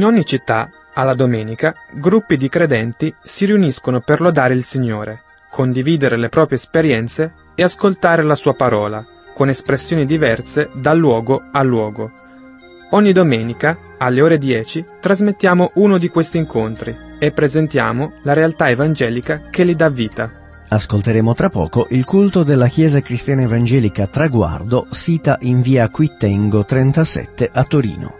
In ogni città, alla domenica, gruppi di credenti si riuniscono per lodare il Signore, condividere le proprie esperienze e ascoltare la sua parola, con espressioni diverse da luogo a luogo. Ogni domenica, alle ore 10, trasmettiamo uno di questi incontri e presentiamo la realtà evangelica che li dà vita. Ascolteremo tra poco il culto della Chiesa Cristiana Evangelica Traguardo, sita in via Quittengo 37 a Torino.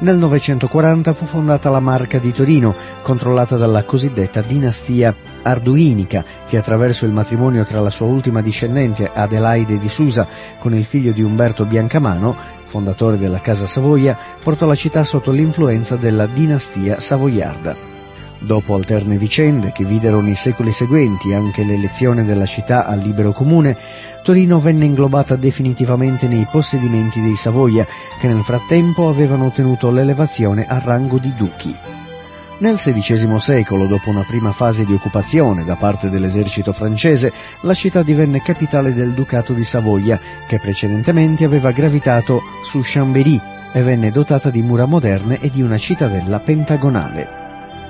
Nel 940 fu fondata la Marca di Torino, controllata dalla cosiddetta dinastia arduinica, che attraverso il matrimonio tra la sua ultima discendente Adelaide di Susa con il figlio di Umberto Biancamano, fondatore della Casa Savoia, portò la città sotto l'influenza della dinastia savoiarda. Dopo alterne vicende che videro nei secoli seguenti anche l'elezione della città al libero comune, Torino venne inglobata definitivamente nei possedimenti dei Savoia, che nel frattempo avevano ottenuto l'elevazione al rango di duchi. Nel XVI secolo, dopo una prima fase di occupazione da parte dell'esercito francese, la città divenne capitale del Ducato di Savoia, che precedentemente aveva gravitato su Chambéry e venne dotata di mura moderne e di una cittadella pentagonale.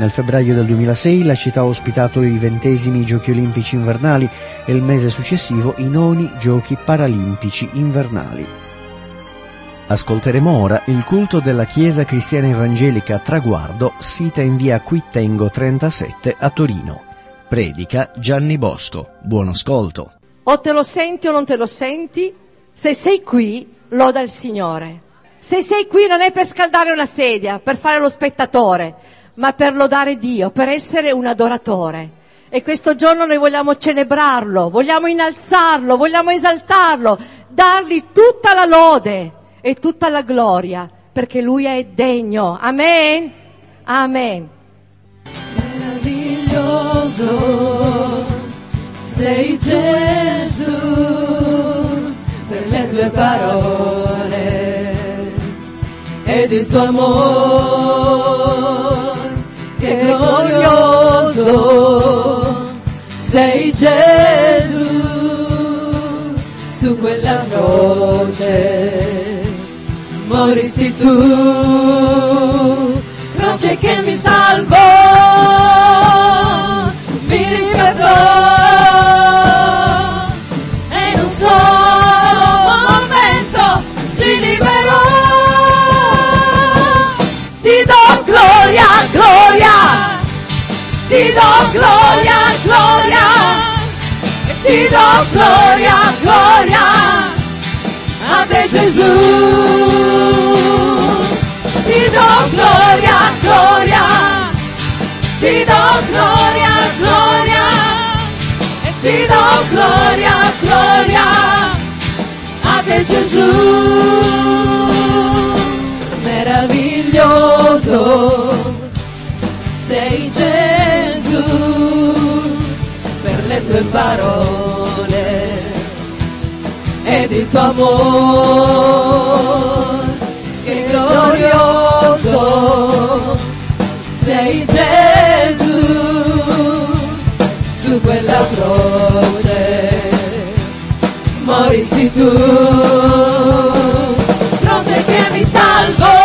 Nel febbraio del 2006 la città ha ospitato i ventesimi Giochi olimpici invernali e il mese successivo i noni Giochi paralimpici invernali. Ascolteremo ora il culto della Chiesa Cristiana Evangelica Traguardo, sita in via Quittengo 37 a Torino. Predica Gianni Bosco. Buon ascolto. O te lo senti o non te lo senti, se sei qui, loda il Signore. Se sei qui non è per scaldare una sedia, per fare lo spettatore, ma per lodare Dio, per essere un adoratore. E questo giorno noi vogliamo celebrarlo, vogliamo innalzarlo, vogliamo esaltarlo, dargli tutta la lode e tutta la gloria, perché lui è degno. Amen. Amen. Meraviglioso sei Gesù per le tue parole ed il tuo amore che glorioso sei Gesù su quella croce. Moristi tu croce che mi salvò gloria, ti do gloria, gloria, ti do gloria, gloria. A te Gesù. Ti do gloria, gloria, ti do gloria, gloria, ti do gloria, gloria. A te Gesù. Meraviglioso sei Gesù per le tue parole ed il tuo amore che glorioso sei Gesù su quella croce. Moristi tu croce che mi salvò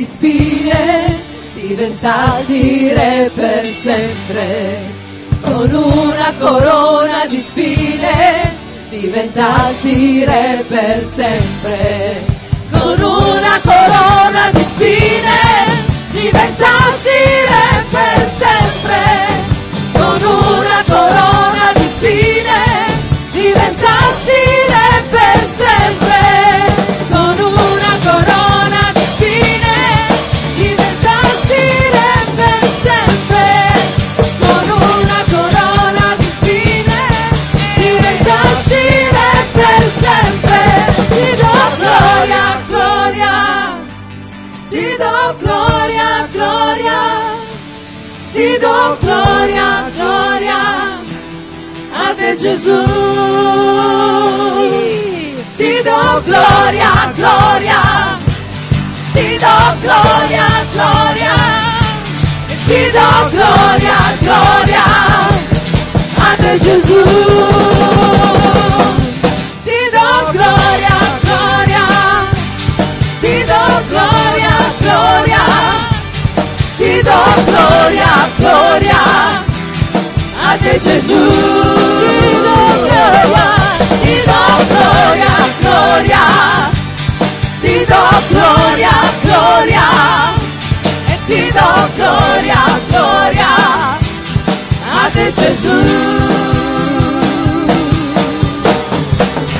di spine diventasti re per sempre. Con una corona di spine diventasti re per sempre. Con una corona di spine diventasti re per sempre. Con una corona di spine diventasti re per sempre do gloria gloria a te Gesù. Ti do gloria gloria. Ti do gloria gloria. Ti do gloria gloria a te Gesù grido gloria, gloria, a te Gesù. Grido gloria, ti do gloria, gloria, ti do gloria, gloria, e ti do gloria, gloria, a te Gesù.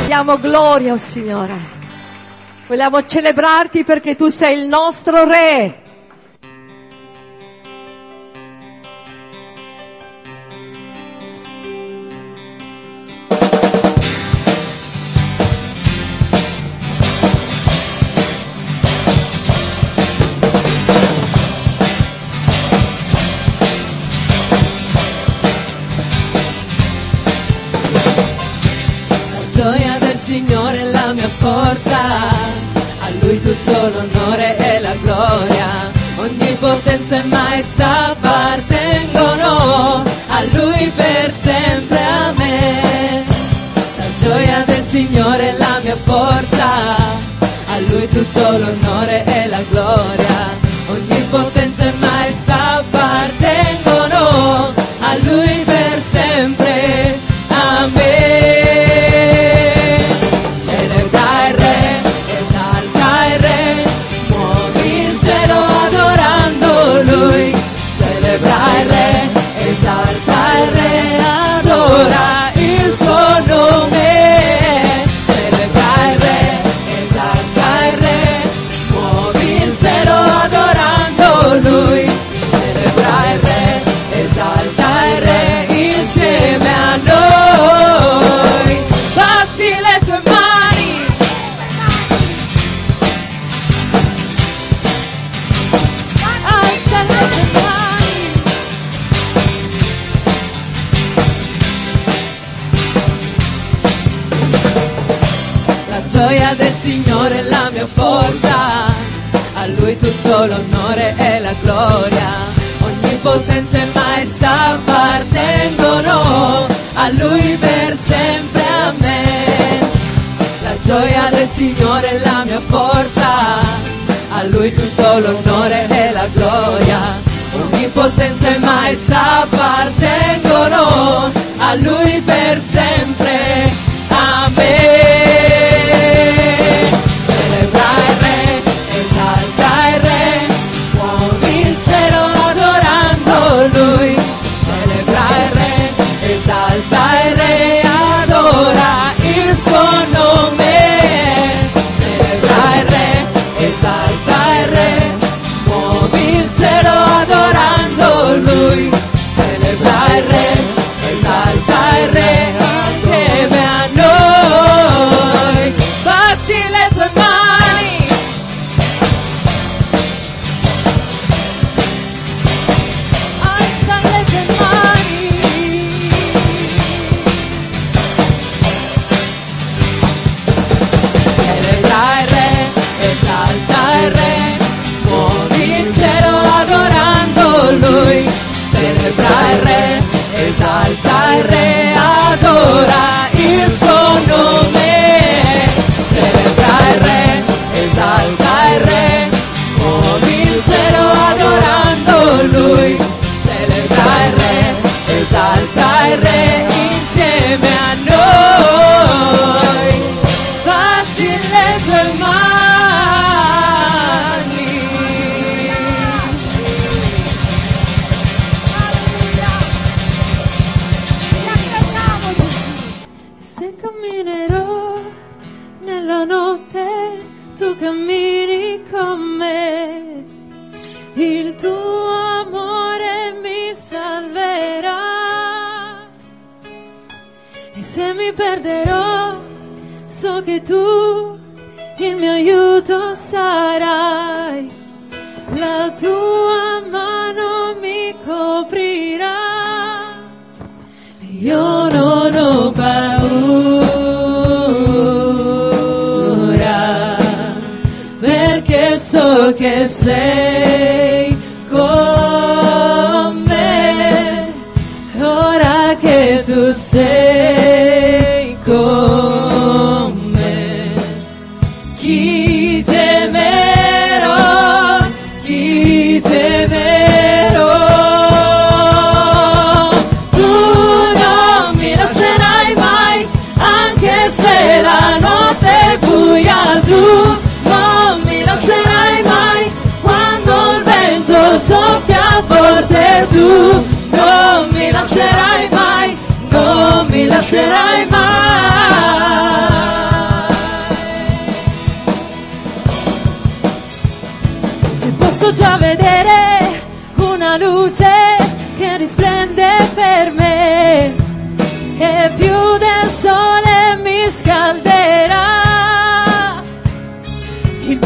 Diamo gloria, oh Signore. Vogliamo celebrarti perché tu sei il nostro Re. lui tutto l'onore e la gloria, ogni potenza e maestà appartengono a lui per sempre, a me. La gioia del Signore è la mia forza, a lui tutto l'onore e la gloria, ogni potenza e maestà appartengono a lui per sempre.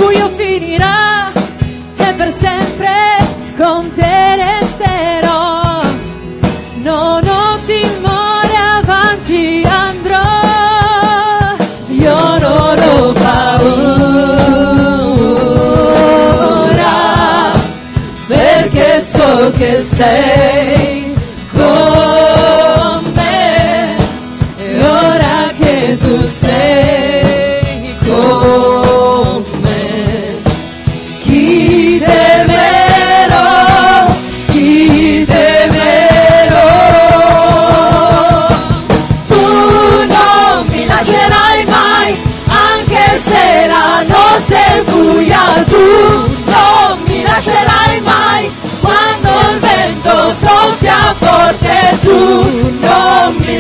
buio finirà e per sempre con te resterò. Non ho timore, avanti andrò. Io non ho paura perché so che sei.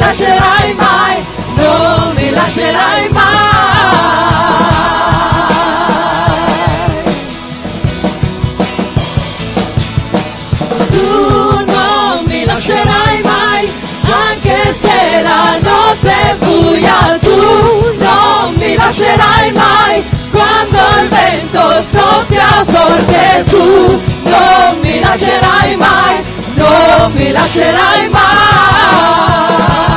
Lascerai mai non mi lascerai mai. Tu non mi lascerai mai, anche se la notte è buia, tu non mi lascerai mai, quando il vento soffia forte, tu non mi lascerai mai, non mi lascerai mai.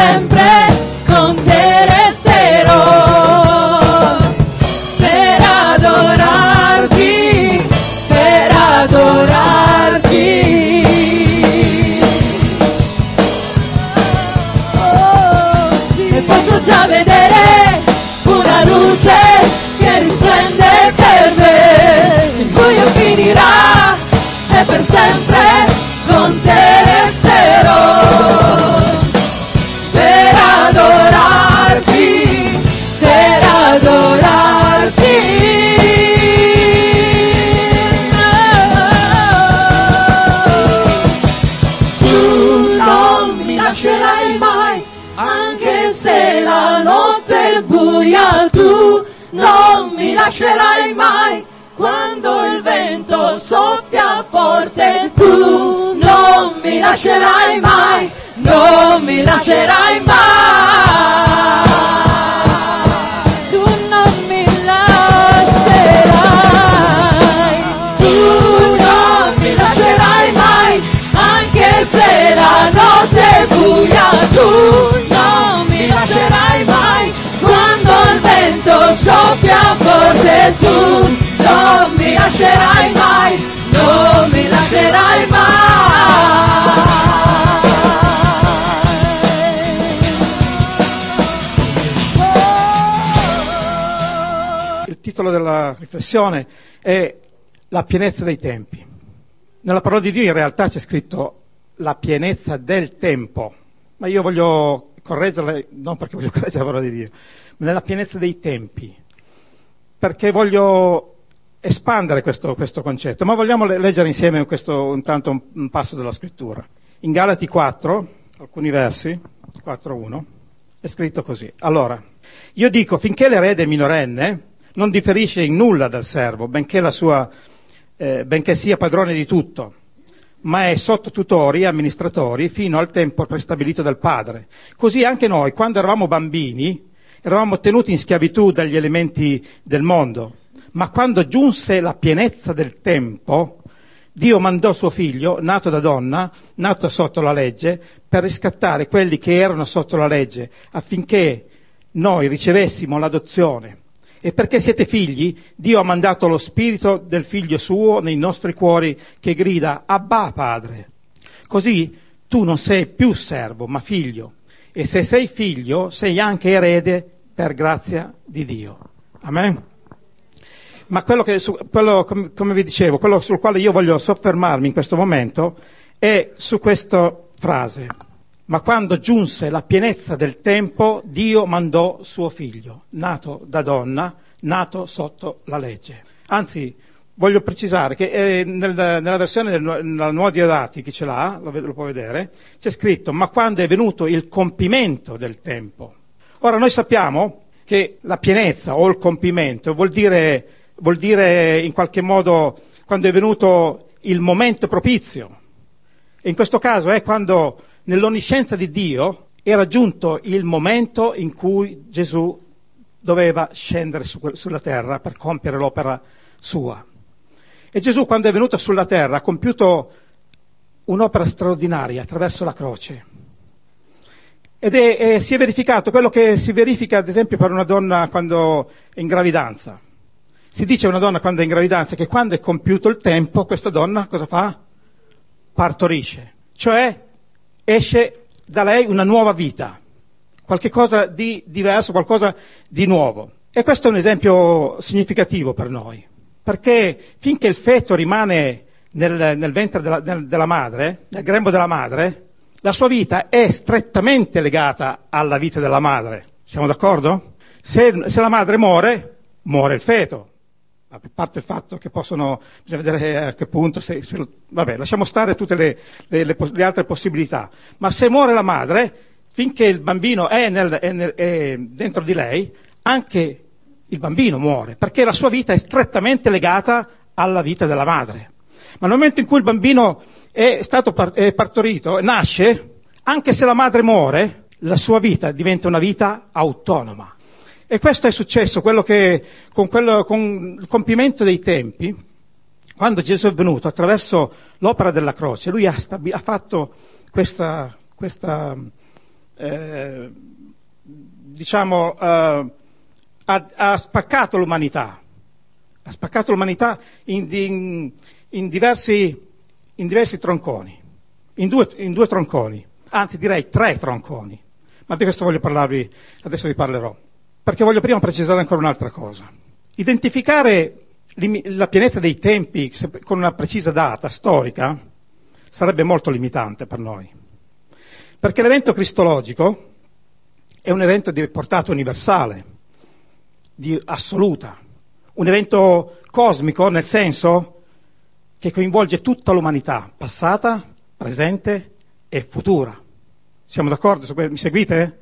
E riflessione è La pienezza dei tempi. Nella parola di Dio in realtà c'è scritto la pienezza del tempo, ma io voglio correggerla, non perché voglio correggere la parola di Dio, ma nella pienezza dei tempi, perché voglio espandere questo, questo concetto, ma vogliamo le- leggere insieme questo, intanto un, un passo della scrittura. In Galati 4, alcuni versi, 4.1, è scritto così. Allora, io dico, finché l'erede è minorenne, non differisce in nulla dal servo, benché, sua, eh, benché sia padrone di tutto, ma è sotto tutori e amministratori fino al tempo prestabilito dal padre. Così anche noi, quando eravamo bambini, eravamo tenuti in schiavitù dagli elementi del mondo, ma quando giunse la pienezza del tempo, Dio mandò suo figlio, nato da donna, nato sotto la legge, per riscattare quelli che erano sotto la legge, affinché noi ricevessimo l'adozione. E perché siete figli, Dio ha mandato lo spirito del figlio suo nei nostri cuori che grida Abba Padre. Così tu non sei più servo, ma figlio. E se sei figlio, sei anche erede per grazia di Dio. Amen. Ma quello che, su, quello, com- come vi dicevo, quello sul quale io voglio soffermarmi in questo momento è su questa frase. Ma quando giunse la pienezza del tempo, Dio mandò suo figlio, nato da donna, nato sotto la legge. Anzi, voglio precisare che eh, nel, nella versione del, nella Nuova Diodati, chi ce l'ha, lo, lo può vedere, c'è scritto, ma quando è venuto il compimento del tempo. Ora, noi sappiamo che la pienezza o il compimento vuol dire, vuol dire in qualche modo quando è venuto il momento propizio. E in questo caso è quando nell'onniscienza di Dio era giunto il momento in cui Gesù doveva scendere su, sulla terra per compiere l'opera sua. E Gesù quando è venuto sulla terra ha compiuto un'opera straordinaria attraverso la croce. Ed è, è, si è verificato quello che si verifica ad esempio per una donna quando è in gravidanza. Si dice a una donna quando è in gravidanza che quando è compiuto il tempo, questa donna cosa fa? Partorisce, cioè esce da lei una nuova vita, qualcosa di diverso, qualcosa di nuovo. E questo è un esempio significativo per noi, perché finché il feto rimane nel, nel ventre della, nel, della madre, nel grembo della madre, la sua vita è strettamente legata alla vita della madre. Siamo d'accordo? Se, se la madre muore, muore il feto a parte il fatto che possono, bisogna vedere a che punto, se, se, vabbè, lasciamo stare tutte le, le, le, le, altre possibilità, ma se muore la madre, finché il bambino è, nel, è, nel, è dentro di lei, anche il bambino muore, perché la sua vita è strettamente legata alla vita della madre. Ma nel momento in cui il bambino è stato è partorito, nasce, anche se la madre muore, la sua vita diventa una vita autonoma. E questo è successo quello che, con, quello, con il compimento dei tempi, quando Gesù è venuto attraverso l'opera della croce, lui ha, stabi- ha fatto questa, questa eh, diciamo, eh, ha, ha, spaccato l'umanità, ha spaccato l'umanità in, in, in, diversi, in diversi, tronconi, due, in due tronconi, anzi direi tre tronconi, ma di questo voglio parlarvi, adesso vi parlerò perché voglio prima precisare ancora un'altra cosa. Identificare la pienezza dei tempi con una precisa data storica sarebbe molto limitante per noi. Perché l'evento cristologico è un evento di portata universale, di assoluta, un evento cosmico nel senso che coinvolge tutta l'umanità, passata, presente e futura. Siamo d'accordo? Mi seguite?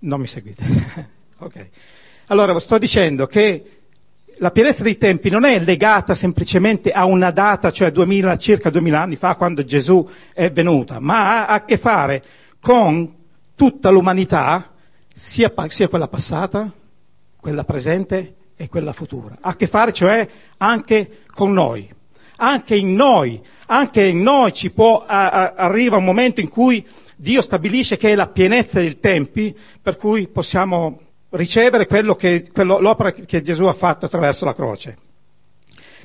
Non mi seguite. ok. Allora, sto dicendo che la pienezza dei tempi non è legata semplicemente a una data, cioè 2000, circa 2000 anni fa, quando Gesù è venuta, ma ha a che fare con tutta l'umanità, sia, sia quella passata, quella presente e quella futura. Ha a che fare cioè anche con noi. Anche in noi, anche in noi ci può, a, a, arriva un momento in cui Dio stabilisce che è la pienezza dei tempi per cui possiamo ricevere che, quello, l'opera che Gesù ha fatto attraverso la croce.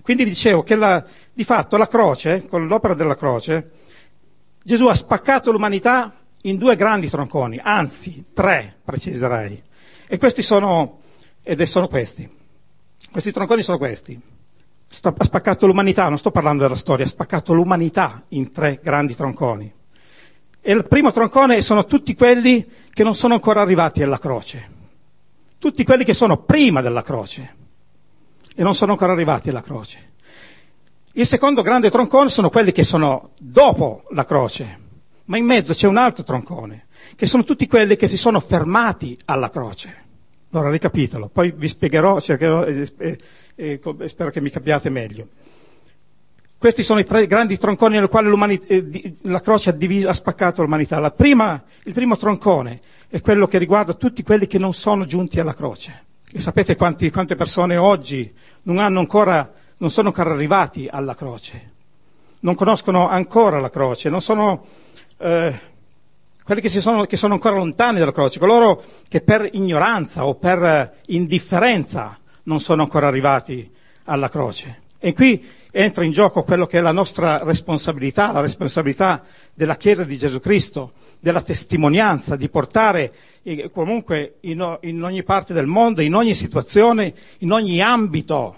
Quindi vi dicevo che la, di fatto la croce, con l'opera della croce, Gesù ha spaccato l'umanità in due grandi tronconi, anzi tre, preciserei. E questi sono, ed sono questi. Questi tronconi sono questi. ha spaccato l'umanità, non sto parlando della storia, ha spaccato l'umanità in tre grandi tronconi. E il primo troncone sono tutti quelli che non sono ancora arrivati alla croce, tutti quelli che sono prima della croce e non sono ancora arrivati alla croce. Il secondo grande troncone sono quelli che sono dopo la croce, ma in mezzo c'è un altro troncone, che sono tutti quelli che si sono fermati alla croce. Allora ricapitolo, poi vi spiegherò, cercherò e, e, e spero che mi capiate meglio. Questi sono i tre grandi tronconi nel quali eh, la croce ha, diviso, ha, spaccato l'umanità. Prima, il primo troncone è quello che riguarda tutti quelli che non sono giunti alla croce. E sapete quanti, quante persone oggi non, ancora, non, sono ancora arrivati alla croce, non conoscono ancora la croce, non sono eh, quelli che sono, che, sono, ancora lontani dalla croce, coloro che per ignoranza o per indifferenza non sono ancora arrivati alla croce. E qui entra in gioco quello che è la nostra responsabilità, la responsabilità della Chiesa di Gesù Cristo, della testimonianza, di portare eh, comunque in, in ogni parte del mondo, in ogni situazione, in ogni ambito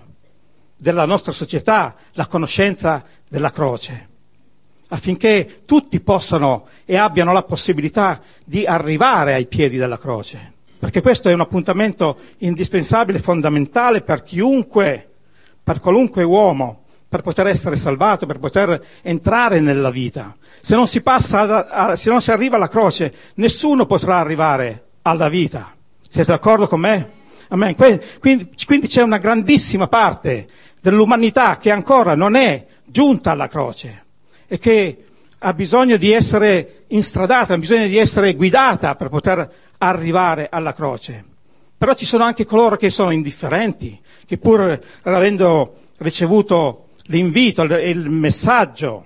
della nostra società, la conoscenza della croce, affinché tutti possano e abbiano la possibilità di arrivare ai piedi della croce, perché questo è un appuntamento indispensabile, fondamentale per chiunque, per qualunque uomo per poter essere salvato, per poter entrare nella vita. Se non si passa, a, se non si arriva alla croce, nessuno potrà arrivare alla vita. Siete d'accordo con me? Amen. Quindi, quindi c'è una grandissima parte dell'umanità che ancora non è giunta alla croce e che ha bisogno di essere instradata, ha bisogno di essere guidata per poter arrivare alla croce. Però ci sono anche coloro che sono indifferenti, che pur avendo ricevuto l'invito, il messaggio,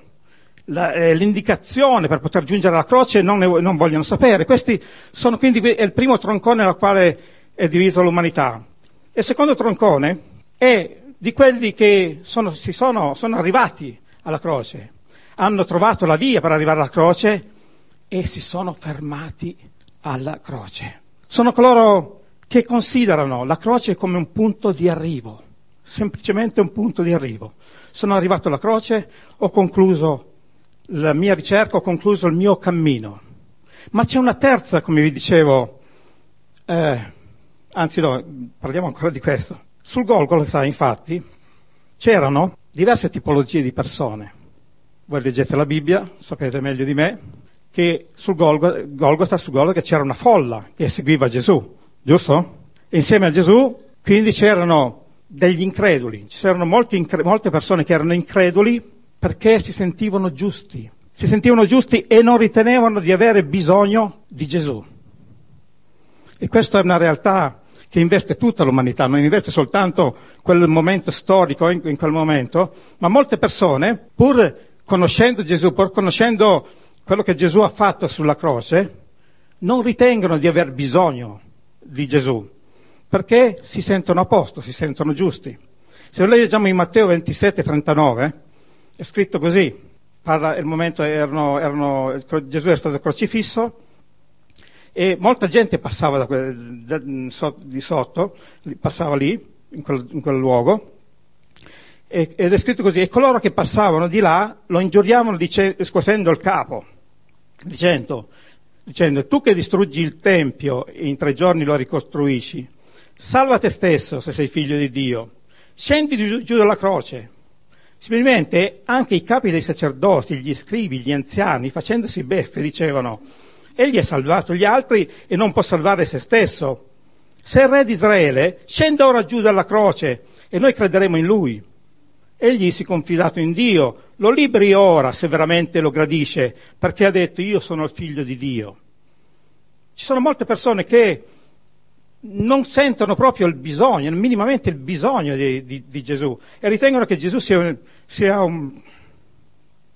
eh, l'indicazione per poter giungere alla croce non, vogliono sapere. Questi sono quindi il primo troncone nel quale è divisa l'umanità. Il secondo troncone è di quelli che sono, sono, sono arrivati alla croce, hanno trovato la via per arrivare alla croce e si sono fermati alla croce. Sono coloro che considerano la croce come un punto di arrivo, semplicemente un punto di arrivo. Sono arrivato alla croce, ho concluso la mia ricerca, ho concluso il mio cammino. Ma c'è una terza, come vi dicevo, eh, anzi no, parliamo ancora di questo. Sul Golgotha, infatti, c'erano diverse tipologie di persone. Voi leggete la Bibbia, sapete meglio di me, che sul Golgotha, Golgotha, su Golgotha c'era una folla che seguiva Gesù, giusto? Insieme a Gesù, quindi c'erano degli increduli, c'erano incre- molte persone che erano increduli perché si sentivano giusti, si sentivano giusti e non ritenevano di avere bisogno di Gesù. E questa è una realtà che investe tutta l'umanità, non investe soltanto quel momento storico in, in quel momento, ma molte persone, pur conoscendo Gesù, pur conoscendo quello che Gesù ha fatto sulla croce, non ritengono di aver bisogno di Gesù, perché si sentono a posto, si sentono giusti. Se noi leggiamo in Matteo 27, 39, è scritto così, parla, il momento erano, erano, Gesù è stato crocifisso e molta gente passava da quel, da, di sotto, passava lì, in quel, in quel luogo, ed è scritto così, e coloro che passavano di là lo ingiuriavano dice, scuotendo il capo, dicendo, dicendo, tu che distruggi il Tempio e in tre giorni lo ricostruisci, salva te stesso se sei figlio di Dio, scendi giù, giù dalla croce, Similmente anche i capi dei sacerdoti, gli scribi, gli anziani, facendosi beffe, dicevano, egli ha salvato gli altri e non può salvare se stesso. Se il re di Israele scende ora giù dalla croce e noi crederemo in lui. Egli si è confidato in Dio, lo liberi ora se veramente lo gradisce, perché ha detto io sono il figlio di Dio. Ci sono molte persone che non sentono proprio il bisogno, minimamente il bisogno di, di, di Gesù e ritengono che Gesù sia, sia un,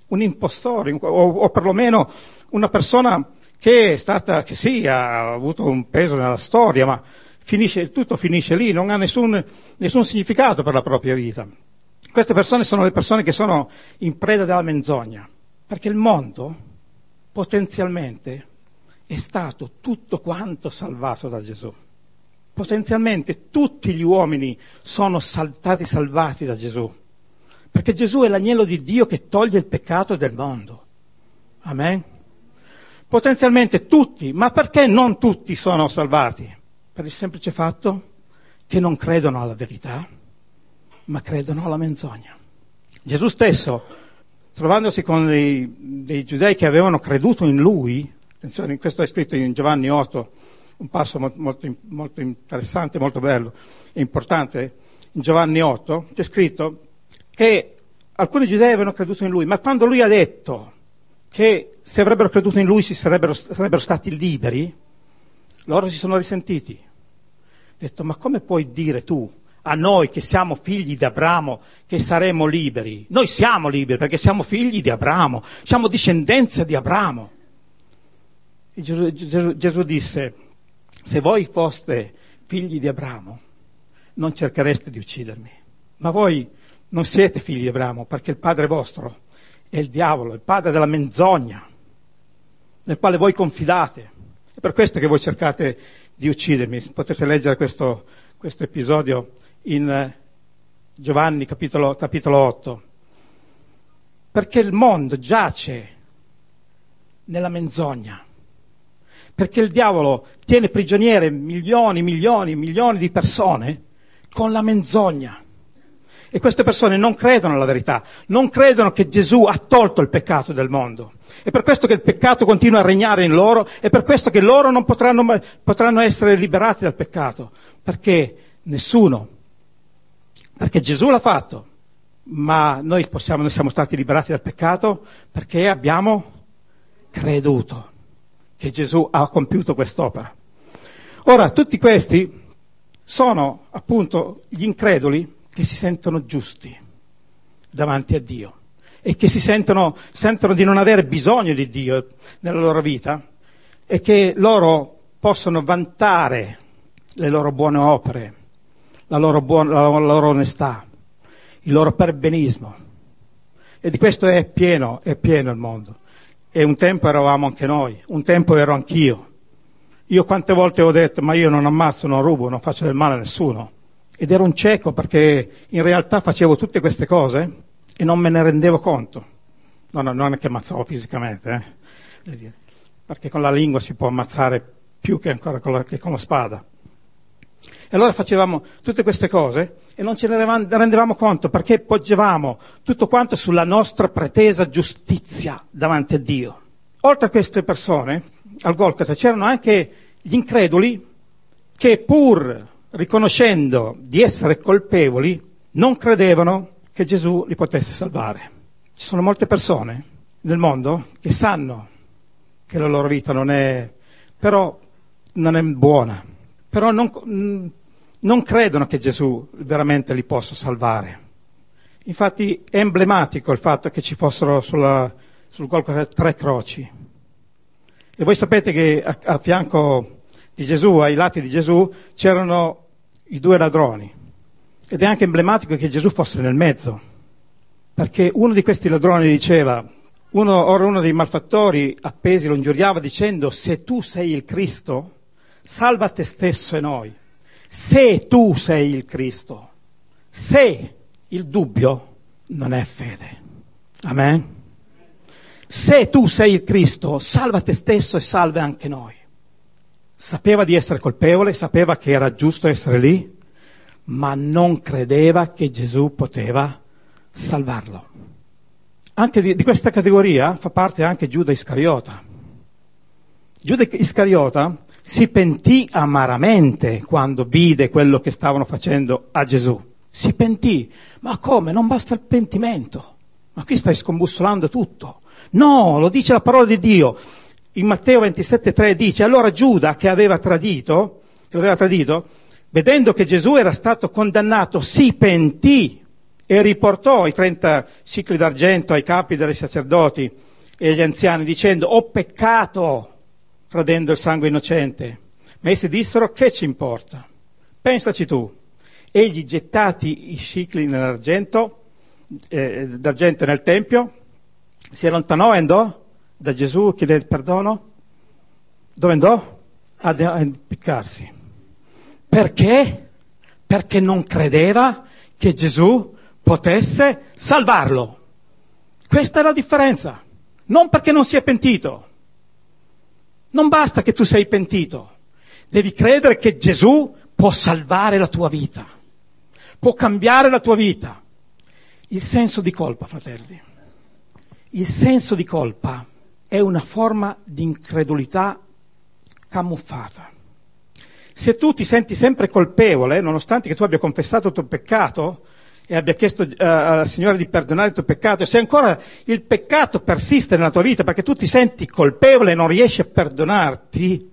un, impostore o, o, perlomeno una persona che è stata, che sì, ha avuto un peso nella storia, ma finisce, tutto finisce lì, non ha nessun, nessun significato per la propria vita. Queste persone sono le persone che sono in preda della menzogna, perché il mondo potenzialmente è stato tutto quanto salvato da Gesù potenzialmente tutti gli uomini sono stati salvati da Gesù, perché Gesù è l'agnello di Dio che toglie il peccato del mondo. Amen? Potenzialmente tutti, ma perché non tutti sono salvati? Per il semplice fatto che non credono alla verità, ma credono alla menzogna. Gesù stesso, trovandosi con dei, dei giudei che avevano creduto in lui, attenzione, questo è scritto in Giovanni 8, un passo molto, molto interessante, molto bello e importante, in Giovanni 8, c'è scritto che alcuni giudei avevano creduto in lui, ma quando lui ha detto che se avrebbero creduto in lui si sarebbero, sarebbero stati liberi, loro si sono risentiti. Ha detto, ma come puoi dire tu a noi che siamo figli di Abramo che saremo liberi? Noi siamo liberi perché siamo figli di Abramo, siamo discendenza di Abramo. Gesù, Gesù, Gesù disse, se voi foste figli di Abramo, non cerchereste di uccidermi. Ma voi non siete figli di Abramo, perché il padre vostro è il diavolo, il padre della menzogna, nel quale voi confidate. È per questo che voi cercate di uccidermi. Potete leggere questo, questo episodio in eh, Giovanni capitolo, capitolo 8. Perché il mondo giace nella menzogna perché il diavolo tiene prigioniere milioni, milioni, milioni di persone con la menzogna. E queste persone non credono alla verità, non credono che Gesù ha tolto il peccato del mondo. È per questo che il peccato continua a regnare in loro, è per questo che loro non potranno, potranno essere liberati dal peccato, perché nessuno, perché Gesù l'ha fatto, ma noi, possiamo, noi siamo stati liberati dal peccato perché abbiamo creduto che Gesù ha compiuto quest'opera. Ora, tutti questi sono appunto gli increduli che si sentono giusti davanti a Dio e che si sentono, sentono di non avere bisogno di Dio nella loro vita e che loro possono vantare le loro buone opere, la loro, buona, la loro onestà, il loro perbenismo. E di questo è pieno, è pieno il mondo. E un tempo eravamo anche noi, un tempo ero anch'io. Io quante volte ho detto, ma io non ammazzo, non rubo, non faccio del male a nessuno. Ed ero un cieco perché in realtà facevo tutte queste cose e non me ne rendevo conto. No, no, non è che ammazzavo fisicamente, eh? perché con la lingua si può ammazzare più che ancora con la, che con la spada. E allora facevamo tutte queste cose e non ce ne rendevamo conto perché poggiavamo tutto quanto sulla nostra pretesa giustizia davanti a Dio. Oltre a queste persone, al Golgotha c'erano anche gli increduli che pur riconoscendo di essere colpevoli non credevano che Gesù li potesse salvare. Ci sono molte persone nel mondo che sanno che la loro vita non è, però non è buona, però non, non credono che Gesù veramente li possa salvare. Infatti è emblematico il fatto che ci fossero sulla, sul Golgotha tre croci. E voi sapete che a, a fianco di Gesù, ai lati di Gesù, c'erano i due ladroni. Ed è anche emblematico che Gesù fosse nel mezzo, perché uno di questi ladroni diceva, uno, ora uno dei malfattori appesi lo ingiuriava dicendo, se tu sei il Cristo, salva te stesso e noi. Se tu sei il Cristo, se il dubbio non è fede. Amen. Se tu sei il Cristo, salva te stesso e salve anche noi. Sapeva di essere colpevole, sapeva che era giusto essere lì, ma non credeva che Gesù poteva salvarlo. Anche di, di questa categoria fa parte anche Giuda Iscariota. Giuda Iscariota si pentì amaramente quando vide quello che stavano facendo a Gesù. Si pentì. Ma come? Non basta il pentimento. Ma qui stai scombussolando tutto. No, lo dice la parola di Dio. In Matteo 27,3 dice, allora Giuda che aveva tradito, che aveva tradito, vedendo che Gesù era stato condannato, si pentì e riportò i 30 cicli d'argento ai capi dei sacerdoti e agli anziani dicendo, ho peccato tradendo il sangue innocente. Ma essi dissero, che ci importa? Pensaci tu. Egli gettati i cicli nell'argento, eh, d'argento nel tempio, si allontanò e andò da Gesù a chiedere perdono. Dove andò? A impiccarsi. Perché? Perché non credeva che Gesù potesse salvarlo. Questa è la differenza. Non perché non si è pentito. Non basta che tu sei pentito. Devi credere che Gesù può salvare la tua vita. Può cambiare la tua vita. Il senso di colpa, fratelli il senso di colpa è una forma di incredulità camuffata. Se tu ti senti sempre colpevole, nonostante che tu abbia confessato il tuo peccato e abbia chiesto uh, al Signore di perdonare il tuo peccato, e se ancora il peccato persiste nella tua vita perché tu ti senti colpevole e non riesci a perdonarti,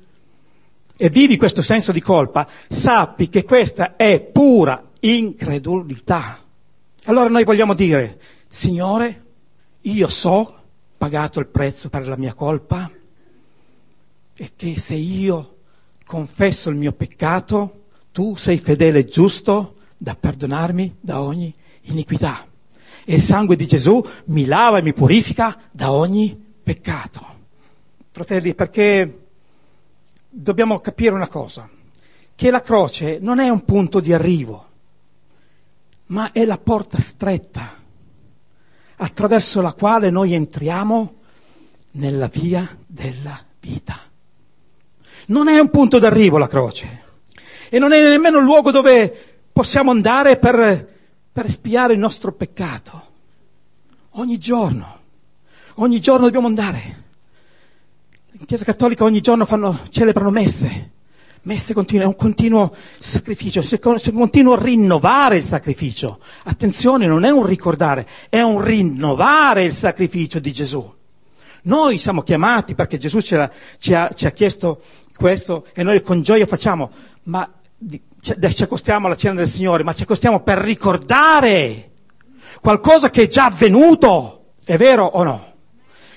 e vivi questo senso di colpa, sappi che questa è pura incredulità. Allora noi vogliamo dire, Signore, io so, pagato il prezzo per la mia colpa, e che se io confesso il mio peccato, tu sei fedele e giusto da perdonarmi da ogni iniquità. E il sangue di Gesù mi lava e mi purifica da ogni peccato. Fratelli, perché dobbiamo capire una cosa, che la croce non è un punto di arrivo, ma è la porta stretta attraverso la quale noi entriamo nella via della vita. Non è un punto d'arrivo la croce e non è nemmeno il luogo dove possiamo andare per, per espiare il nostro peccato. Ogni giorno, ogni giorno dobbiamo andare. In Chiesa Cattolica ogni giorno fanno, celebrano messe messe continue, è un continuo sacrificio, è un continuo rinnovare il sacrificio. Attenzione, non è un ricordare, è un rinnovare il sacrificio di Gesù. Noi siamo chiamati perché Gesù ci ha, ci ha, ci ha chiesto questo e noi con gioia facciamo, ma ci accostiamo alla cena del Signore, ma ci accostiamo per ricordare qualcosa che è già avvenuto. È vero o no?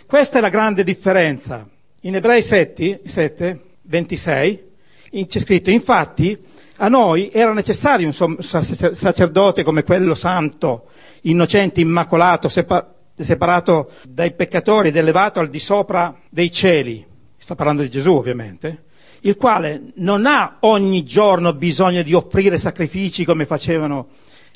Questa è la grande differenza. In Ebrei 7, 7 26 c'è scritto, infatti a noi era necessario un sacerdote come quello santo, innocente, immacolato, separato dai peccatori ed elevato al di sopra dei cieli. Sta parlando di Gesù ovviamente il quale non ha ogni giorno bisogno di offrire sacrifici come facevano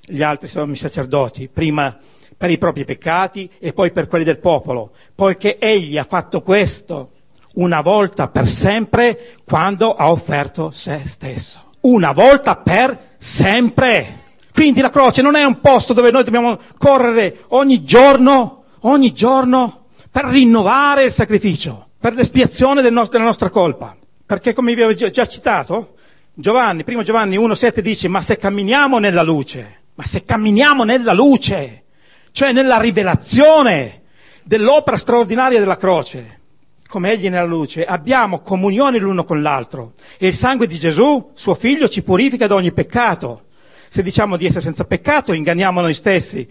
gli altri sommi sacerdoti, prima per i propri peccati e poi per quelli del popolo, poiché egli ha fatto questo una volta per sempre quando ha offerto se stesso. Una volta per sempre. Quindi la croce non è un posto dove noi dobbiamo correre ogni giorno, ogni giorno, per rinnovare il sacrificio, per l'espiazione del nostro, della nostra colpa. Perché come vi avevo già citato, Giovanni, primo Giovanni 1,7 dice, ma se camminiamo nella luce, ma se camminiamo nella luce, cioè nella rivelazione dell'opera straordinaria della croce, come egli nella luce, abbiamo comunione l'uno con l'altro e il sangue di Gesù, suo figlio, ci purifica da ogni peccato. Se diciamo di essere senza peccato, inganniamo noi stessi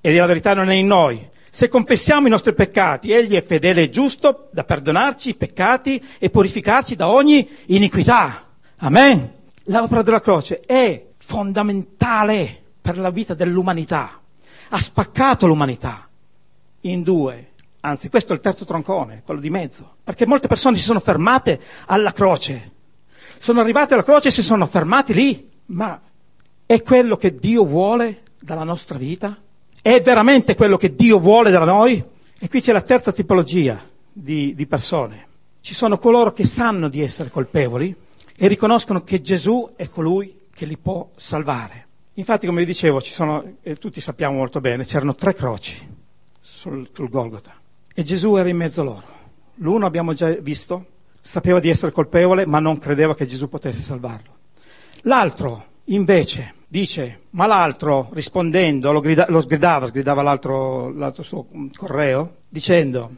e la verità non è in noi. Se confessiamo i nostri peccati, Egli è fedele e giusto da perdonarci i peccati e purificarci da ogni iniquità. Amen. L'opera della croce è fondamentale per la vita dell'umanità. Ha spaccato l'umanità in due. Anzi, questo è il terzo troncone, quello di mezzo. Perché molte persone si sono fermate alla croce. Sono arrivate alla croce e si sono fermati lì. Ma è quello che Dio vuole dalla nostra vita? È veramente quello che Dio vuole da noi? E qui c'è la terza tipologia di, di persone. Ci sono coloro che sanno di essere colpevoli e riconoscono che Gesù è colui che li può salvare. Infatti, come vi dicevo, sono, e tutti sappiamo molto bene, c'erano tre croci sul, sul Golgota e Gesù era in mezzo a loro. L'uno abbiamo già visto, sapeva di essere colpevole, ma non credeva che Gesù potesse salvarlo. L'altro, invece, dice, ma l'altro rispondendo lo, grida, lo sgridava, sgridava l'altro, l'altro suo correo, dicendo,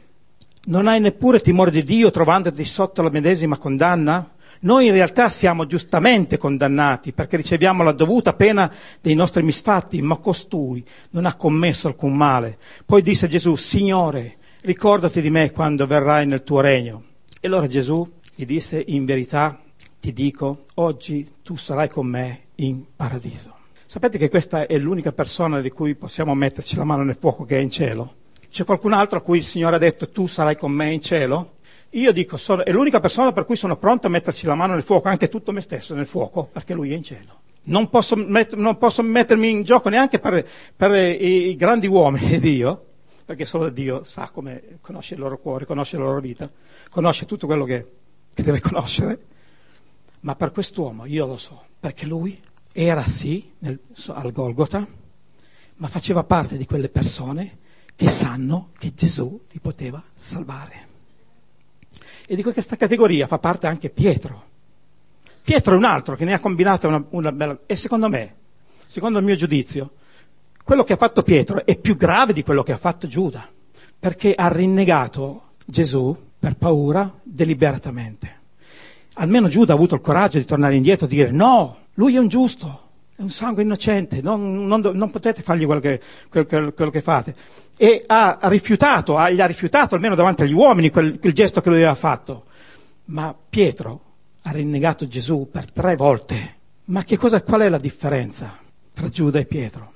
non hai neppure timore di Dio trovandoti sotto la medesima condanna? Noi in realtà siamo giustamente condannati perché riceviamo la dovuta pena dei nostri misfatti, ma costui non ha commesso alcun male. Poi disse Gesù, Signore, ricordati di me quando verrai nel tuo regno. E allora Gesù gli disse, in verità ti dico, oggi tu sarai con me in paradiso. Sapete che questa è l'unica persona di cui possiamo metterci la mano nel fuoco che è in cielo? C'è qualcun altro a cui il Signore ha detto tu sarai con me in cielo? Io dico, sono, è l'unica persona per cui sono pronto a metterci la mano nel fuoco, anche tutto me stesso nel fuoco, perché lui è in cielo. Non posso, met, non posso mettermi in gioco neanche per, per i, i, grandi uomini di Dio, perché solo Dio sa come conosce il loro cuore, conosce la loro vita, conosce tutto quello che, che deve conoscere. Ma per quest'uomo io lo so, perché lui era sì nel, al Golgota, ma faceva parte di quelle persone che sanno che Gesù li poteva salvare. E di questa categoria fa parte anche Pietro. Pietro è un altro che ne ha combinato una, una bella... E secondo me, secondo il mio giudizio, quello che ha fatto Pietro è più grave di quello che ha fatto Giuda, perché ha rinnegato Gesù per paura deliberatamente. Almeno Giuda ha avuto il coraggio di tornare indietro e dire no, lui è un giusto, è un sangue innocente, non, non, non potete fargli quello che, quello, quello che, fate. E ha rifiutato, ha, gli ha rifiutato almeno davanti agli uomini quel, quel gesto che lui aveva fatto. Ma Pietro ha rinnegato Gesù per tre volte. Ma cosa, qual è la differenza tra Giuda e Pietro?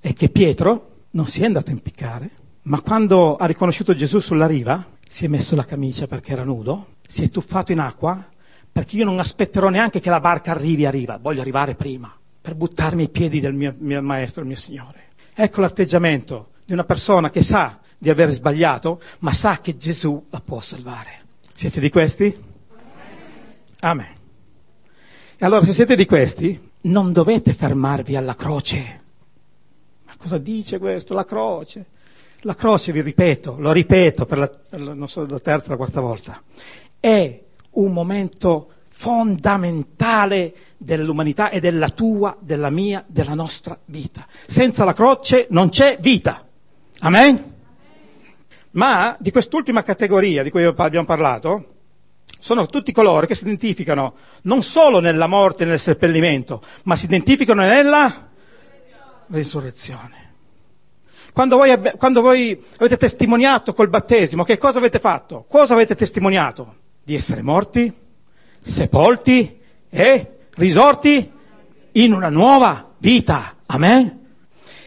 È che Pietro non si è andato a impiccare, ma quando ha riconosciuto Gesù sulla riva, si è messo la camicia perché era nudo, si è tuffato in acqua perché io non aspetterò neanche che la barca arrivi a riva, voglio arrivare prima, per buttarmi ai piedi del mio, mio maestro, il mio Signore. Ecco l'atteggiamento di una persona che sa di aver sbagliato, ma sa che Gesù la può salvare. Siete di questi? Amen. E allora se siete di questi, non dovete fermarvi alla croce. Ma cosa dice questo? La croce. La croce, vi ripeto, lo ripeto per la, per la, non so, la terza o la quarta volta, è un momento fondamentale dell'umanità e della tua, della mia, della nostra vita. Senza la croce non c'è vita. Amen? Ma di quest'ultima categoria di cui abbiamo parlato, sono tutti coloro che si identificano non solo nella morte e nel seppellimento, ma si identificano nella risurrezione. Quando voi, quando voi avete testimoniato col battesimo, che cosa avete fatto? Cosa avete testimoniato? Di essere morti, sepolti e risorti in una nuova vita. Amen?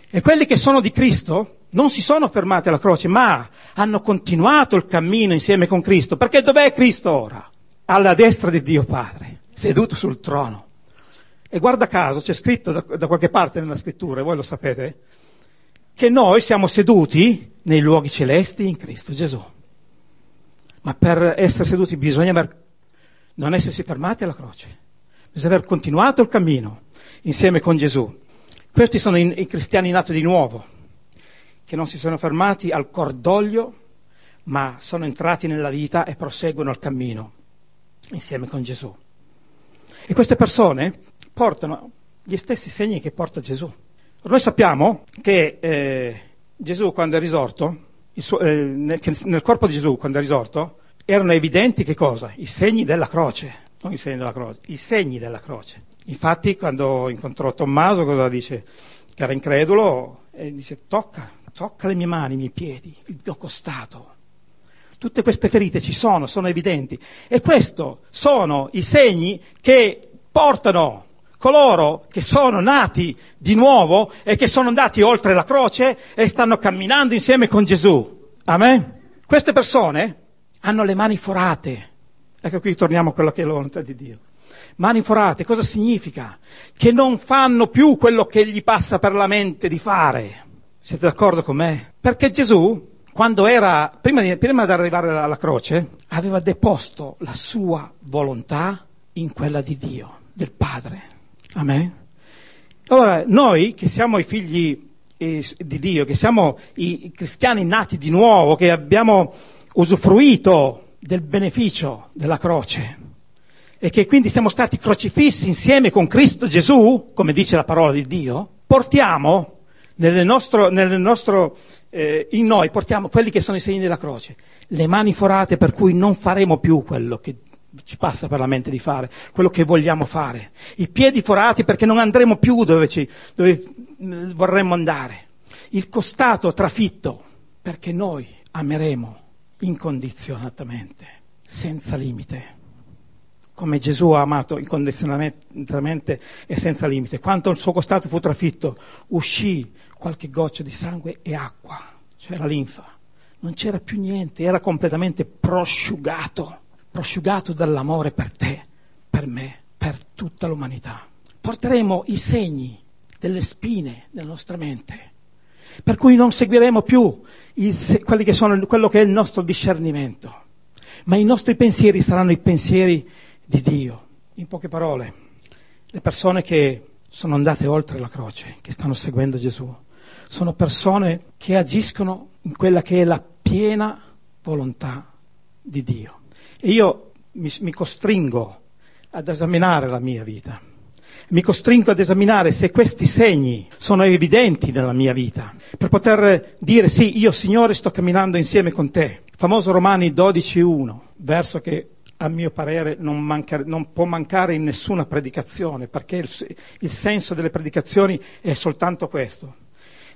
E quelli che sono di Cristo non si sono fermati alla croce, ma hanno continuato il cammino insieme con Cristo. Perché dov'è Cristo ora? Alla destra di Dio Padre, seduto sul trono. E guarda caso, c'è scritto da, da qualche parte nella scrittura, voi lo sapete, che noi siamo seduti nei luoghi celesti in Cristo Gesù. Ma per essere seduti bisogna aver, non essersi fermati alla croce, bisogna aver continuato il cammino insieme con Gesù. Questi sono i, cristiani nati di nuovo, che non si sono fermati al cordoglio, ma sono entrati nella vita e proseguono il cammino insieme con Gesù. E queste persone portano gli stessi segni che porta Gesù. Noi sappiamo che eh, Gesù quando è risorto, eh, nel, nel, corpo di Gesù quando è risorto, erano evidenti che cosa? I segni della croce, non i segni della croce, i segni della croce. Infatti quando incontrò Tommaso cosa dice? Che era incredulo e dice tocca, tocca le mie mani, i miei piedi, il mio costato. Tutte queste ferite ci sono, sono evidenti. E questi sono i segni che portano coloro che sono nati di nuovo e che sono andati oltre la croce e stanno camminando insieme con Gesù. Amen? Queste persone hanno le mani forate. Ecco qui torniamo a quello che è la volontà di Dio. Mani forate, cosa significa? Che non fanno più quello che gli passa per la mente di fare. Siete d'accordo con me? Perché Gesù, quando era, prima di, prima di arrivare alla croce, aveva deposto la sua volontà in quella di Dio, del Padre. Amen. Allora, noi che siamo i figli eh, di Dio, che siamo i cristiani nati di nuovo, che abbiamo usufruito del beneficio della croce e che quindi siamo stati crocifissi insieme con Cristo Gesù, come dice la parola di Dio, portiamo nel nostro, nel nostro, eh, in noi, portiamo quelli che sono i segni della croce, le mani forate per cui non faremo più quello che ci passa per la mente di fare, quello che vogliamo fare. I piedi forati perché non andremo più dove, ci, dove mm, vorremmo andare. Il costato trafitto perché noi ameremo incondizionatamente, senza limite, come Gesù ha amato incondizionatamente e senza limite. Quanto il suo costato fu trafitto, uscì qualche goccia di sangue e acqua, cioè la linfa. Non c'era più niente, era completamente prosciugato prosciugato dall'amore per te, per me, per tutta l'umanità. Porteremo i segni delle spine nella nostra mente, per cui non seguiremo più il, che sono, quello che è il nostro discernimento, ma i nostri pensieri saranno i pensieri di Dio. In poche parole, le persone che sono andate oltre la croce, che stanno seguendo Gesù, sono persone che agiscono in quella che è la piena volontà di Dio. E io mi, mi costringo ad esaminare la mia vita. Mi costringo ad esaminare se questi segni sono evidenti nella mia vita, per poter dire sì, io Signore sto camminando insieme con te. Famoso Romani 12.1, verso che a mio parere non, manca, non, può mancare in nessuna predicazione, perché il, il senso delle predicazioni è soltanto questo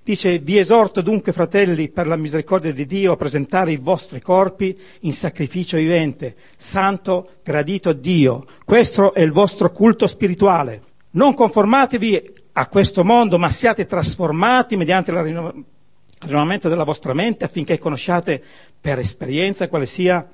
Dice, vi esorto dunque, fratelli, per la misericordia di Dio, a presentare i vostri corpi in sacrificio vivente, santo, gradito a Dio. Questo è il vostro culto spirituale. Non conformatevi a questo mondo, ma siate trasformati mediante il rinnovamento della vostra mente affinché conosciate per esperienza quale sia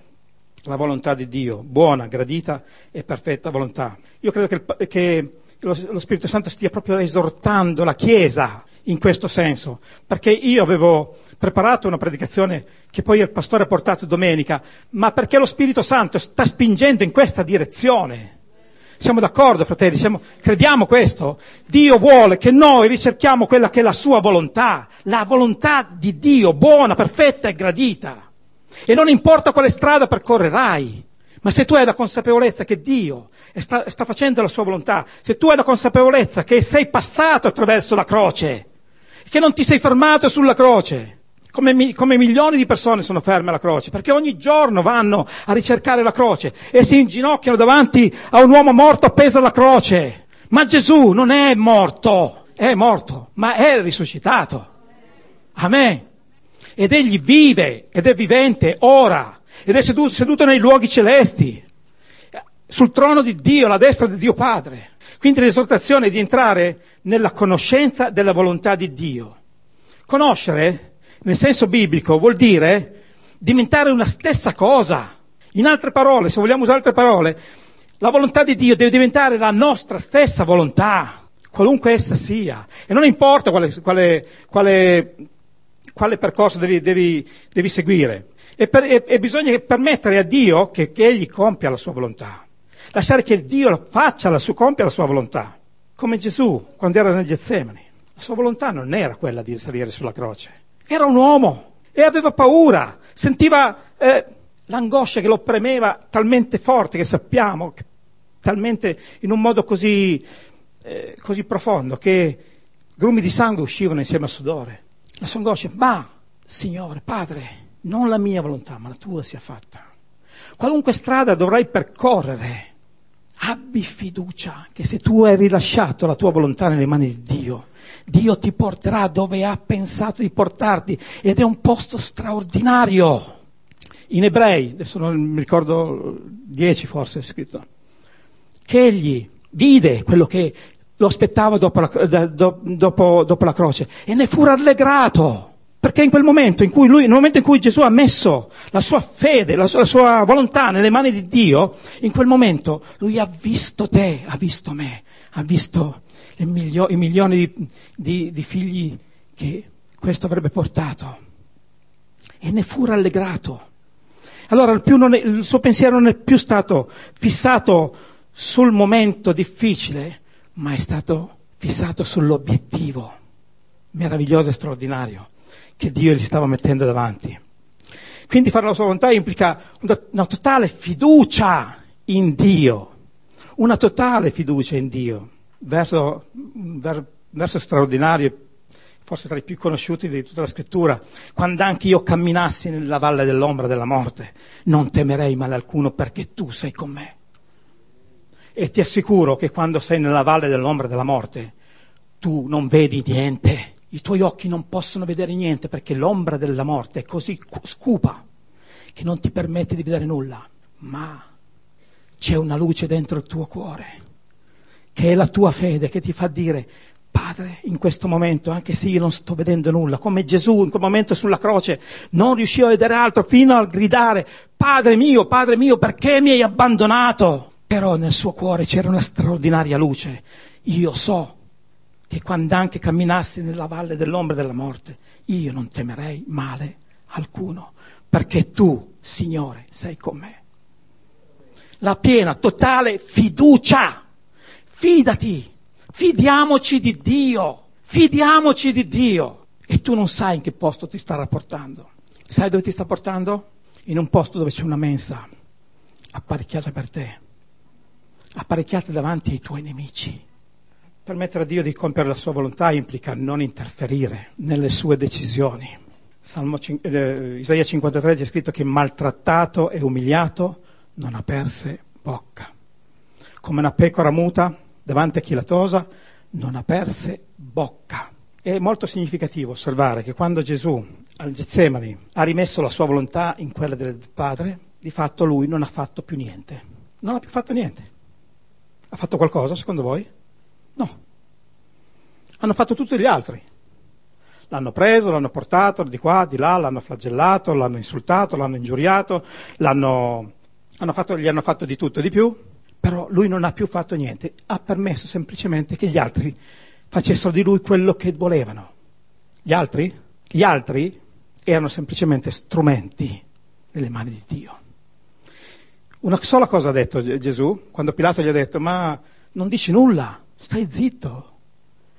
la volontà di Dio, buona, gradita e perfetta volontà. Io credo che, che lo, lo Spirito Santo stia proprio esortando la Chiesa in questo senso, perché io avevo preparato una predicazione che poi il pastore ha portato domenica, ma perché lo Spirito Santo sta spingendo in questa direzione. Siamo d'accordo, fratelli? Siamo, crediamo questo? Dio vuole che noi ricerchiamo quella che è la sua volontà, la volontà di Dio, buona, perfetta e gradita. E non importa quale strada percorrerai, ma se tu hai la consapevolezza che Dio sta, sta facendo la sua volontà, se tu hai la consapevolezza che sei passato attraverso la croce, che non ti sei fermato sulla croce, come, come, milioni di persone sono ferme alla croce, perché ogni giorno vanno a ricercare la croce e si inginocchiano davanti a un uomo morto appeso alla croce. Ma Gesù non è morto, è morto, ma è risuscitato. a me. Ed egli vive ed è vivente ora ed è seduto, seduto nei luoghi celesti, sul trono di Dio, alla destra di Dio Padre. Quindi l'esortazione è di entrare nella conoscenza della volontà di Dio. Conoscere, nel senso biblico, vuol dire diventare una stessa cosa. In altre parole, se vogliamo usare altre parole, la volontà di Dio deve diventare la nostra stessa volontà, qualunque essa sia. E non importa quale, quale, quale, quale percorso devi, devi, devi seguire. E, per, e, e, bisogna permettere a Dio che, che, Egli compia la sua volontà. Lasciare che Dio faccia la sua, compia la sua volontà. Come Gesù, quando era nel Getsemani. La sua volontà non era quella di salire sulla croce. Era un uomo e aveva paura. Sentiva... Eh, l'angoscia che lo premeva talmente forte che sappiamo, talmente in un modo così, eh, così profondo che grumi di sangue uscivano insieme al sudore. La sua angoscia, ma Signore, Padre, non la mia volontà, ma la tua sia fatta. Qualunque strada dovrai percorrere, abbi fiducia che se tu hai rilasciato la tua volontà nelle mani di Dio, Dio ti porterà dove ha pensato di portarti ed è un posto straordinario in ebrei, adesso non mi ricordo, 10 forse è scritto, che egli vide quello che lo aspettava dopo la, dopo, dopo la croce e ne fu rallegrato. Perché in quel momento in cui lui, nel momento in cui Gesù ha messo la sua fede, la sua, la sua volontà nelle mani di Dio, in quel momento lui ha visto te, ha visto me, ha visto milio, i milioni di, di, di figli che questo avrebbe portato. E ne fu rallegrato. Allora il, è, il suo pensiero non è più stato fissato sul momento difficile, ma è stato fissato sull'obiettivo meraviglioso e straordinario che Dio gli stava mettendo davanti. Quindi fare la sua volontà implica una totale fiducia in Dio, una totale fiducia in Dio, verso, verso straordinario forse tra i più conosciuti di tutta la scrittura, quando anche io camminassi nella valle dell'ombra della morte, non temerei male alcuno perché tu sei con me. E ti assicuro che quando sei nella valle dell'ombra della morte, tu non vedi niente, i tuoi occhi non possono vedere niente perché l'ombra della morte è così scupa che non ti permette di vedere nulla, ma c'è una luce dentro il tuo cuore, che è la tua fede, che ti fa dire Padre, in questo momento, anche se io non sto vedendo nulla, come Gesù in quel momento sulla croce non riusciva a vedere altro fino a gridare, Padre mio, Padre mio, perché mi hai abbandonato? Però nel suo cuore c'era una straordinaria luce. Io so che quando anche camminassi nella valle dell'ombra della morte, io non temerei male alcuno, perché tu, Signore, sei con me. La piena, totale fiducia. Fidati Fidiamoci di Dio, fidiamoci di Dio. E tu non sai in che posto ti sta rapportando. Sai dove ti sta portando? In un posto dove c'è una mensa apparecchiata per te, apparecchiata davanti ai tuoi nemici. Permettere a Dio di compiere la sua volontà implica non interferire nelle sue decisioni. Salmo, eh, Isaia 53 c'è scritto che maltrattato e umiliato non aperse bocca. Come una pecora muta davanti a chi la tosa, non aperse bocca. È molto significativo osservare che quando Gesù al Getsemani ha rimesso la sua volontà in quella del Padre, di fatto lui non ha fatto più niente. Non ha più fatto niente. Ha fatto qualcosa secondo voi? No. Hanno fatto tutti gli altri. L'hanno preso, l'hanno portato di qua, di là, l'hanno flagellato, l'hanno insultato, l'hanno ingiuriato, l'hanno, hanno fatto, gli hanno fatto di tutto e di più però lui non ha più fatto niente, ha permesso semplicemente che gli altri facessero di lui quello che volevano. Gli altri? Gli altri erano semplicemente strumenti nelle mani di Dio. Una sola cosa ha detto Gesù, quando Pilato gli ha detto, ma non dici nulla, stai zitto.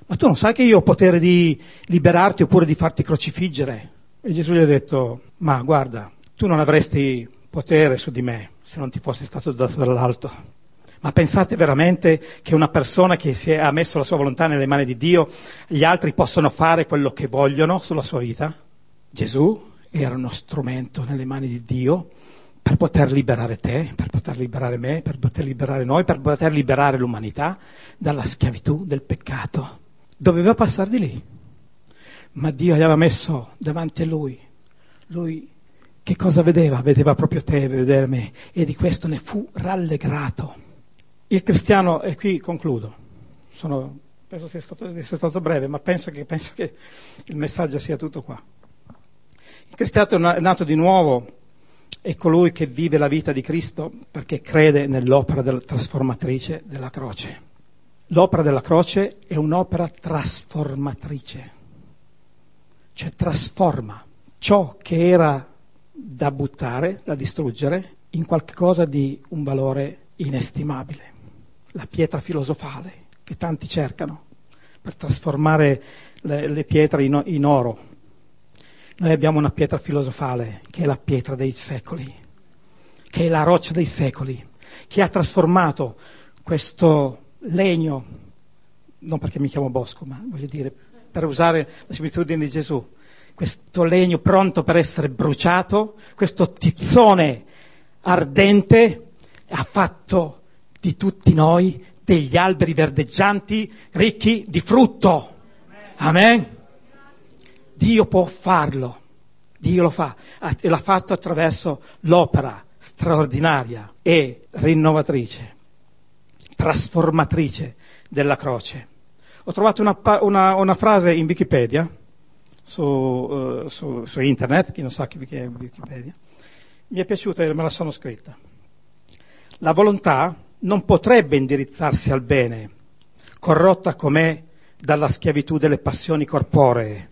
Ma tu non sai che io ho potere di liberarti oppure di farti crocifiggere? E Gesù gli ha detto, ma guarda, tu non avresti potere su di me se non ti fosse stato dato dall'alto. Ma pensate veramente che una persona che si è, ha messo la sua volontà nelle mani di Dio, gli altri possono fare quello che vogliono sulla sua vita? Gesù era uno strumento nelle mani di Dio per poter liberare te, per poter liberare me, per poter liberare noi, per poter liberare l'umanità dalla schiavitù del peccato. Doveva passare di lì. ma Dio gli aveva messo davanti a lui. Lui che cosa vedeva? Vedeva proprio te, vedeva me, e di questo ne fu rallegrato. Il cristiano, e qui concludo, Sono, penso sia stato, sia stato, breve, ma penso che, penso che il messaggio sia tutto qua. Il cristiano è nato di nuovo è colui che vive la vita di Cristo perché crede nell'opera della trasformatrice della croce. L'opera della croce è un'opera trasformatrice, cioè trasforma ciò che era da buttare, da distruggere, in qualcosa di un valore inestimabile. La pietra filosofale che tanti cercano per trasformare le, le pietre in, in oro. Noi abbiamo una pietra filosofale che è la pietra dei secoli, che è la roccia dei secoli, che ha trasformato questo legno, non perché mi chiamo Bosco, ma voglio dire, per usare la similitudine di Gesù, questo legno pronto per essere bruciato, questo tizzone ardente, ha fatto di tutti noi degli alberi verdeggianti ricchi di frutto. Amen. Dio può farlo, Dio lo fa e l'ha fatto attraverso l'opera straordinaria e rinnovatrice, trasformatrice della croce. Ho trovato una, una, una frase in Wikipedia su, uh, su, su, internet, chi non sa chi è Wikipedia, mi è piaciuta e me la sono scritta. La volontà non potrebbe indirizzarsi al bene, corrotta com'è dalla schiavitù delle passioni corporee,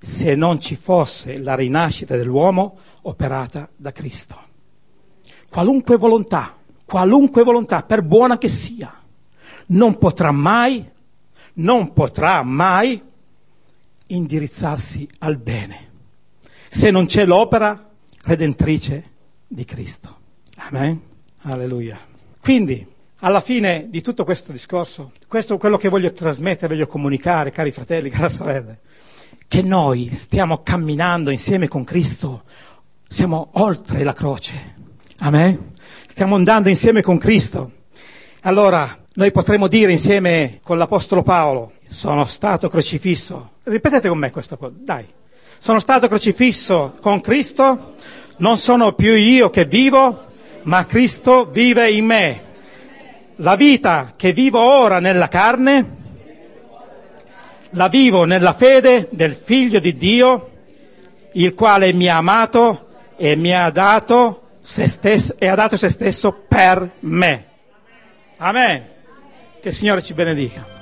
se non ci fosse la rinascita dell'uomo operata da Cristo. Qualunque volontà, qualunque volontà, per buona che sia, non potrà mai, non potrà mai indirizzarsi al bene, se non c'è l'opera redentrice di Cristo. Amen. Alleluia. Quindi, alla fine di tutto questo discorso, questo è quello che voglio trasmettere, voglio comunicare, cari fratelli, cari sorelle, che noi stiamo camminando insieme con Cristo, siamo oltre la croce. Amen. Stiamo andando insieme con Cristo. Allora, noi potremo dire insieme con l'Apostolo Paolo, sono stato crocifisso. Ripetete con me questa cosa, dai. Sono stato crocifisso con Cristo, non sono più io che vivo, ma Cristo vive in me. La vita che vivo ora nella carne, la vivo nella fede del Figlio di Dio, il quale mi ha amato e mi ha dato se stesso, e ha dato se stesso per me. Amen. Che il Signore ci benedica.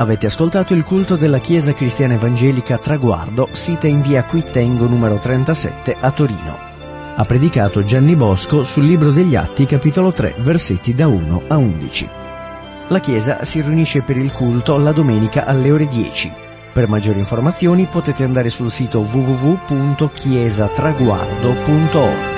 Avete ascoltato il culto della Chiesa Cristiana Evangelica Traguardo, sita in via Quittengo numero 37 a Torino. Ha predicato Gianni Bosco sul Libro degli Atti, capitolo 3, versetti da 1 a 11. La Chiesa si riunisce per il culto la domenica alle ore 10. Per maggiori informazioni potete andare sul sito www.chiesatraguardo.org.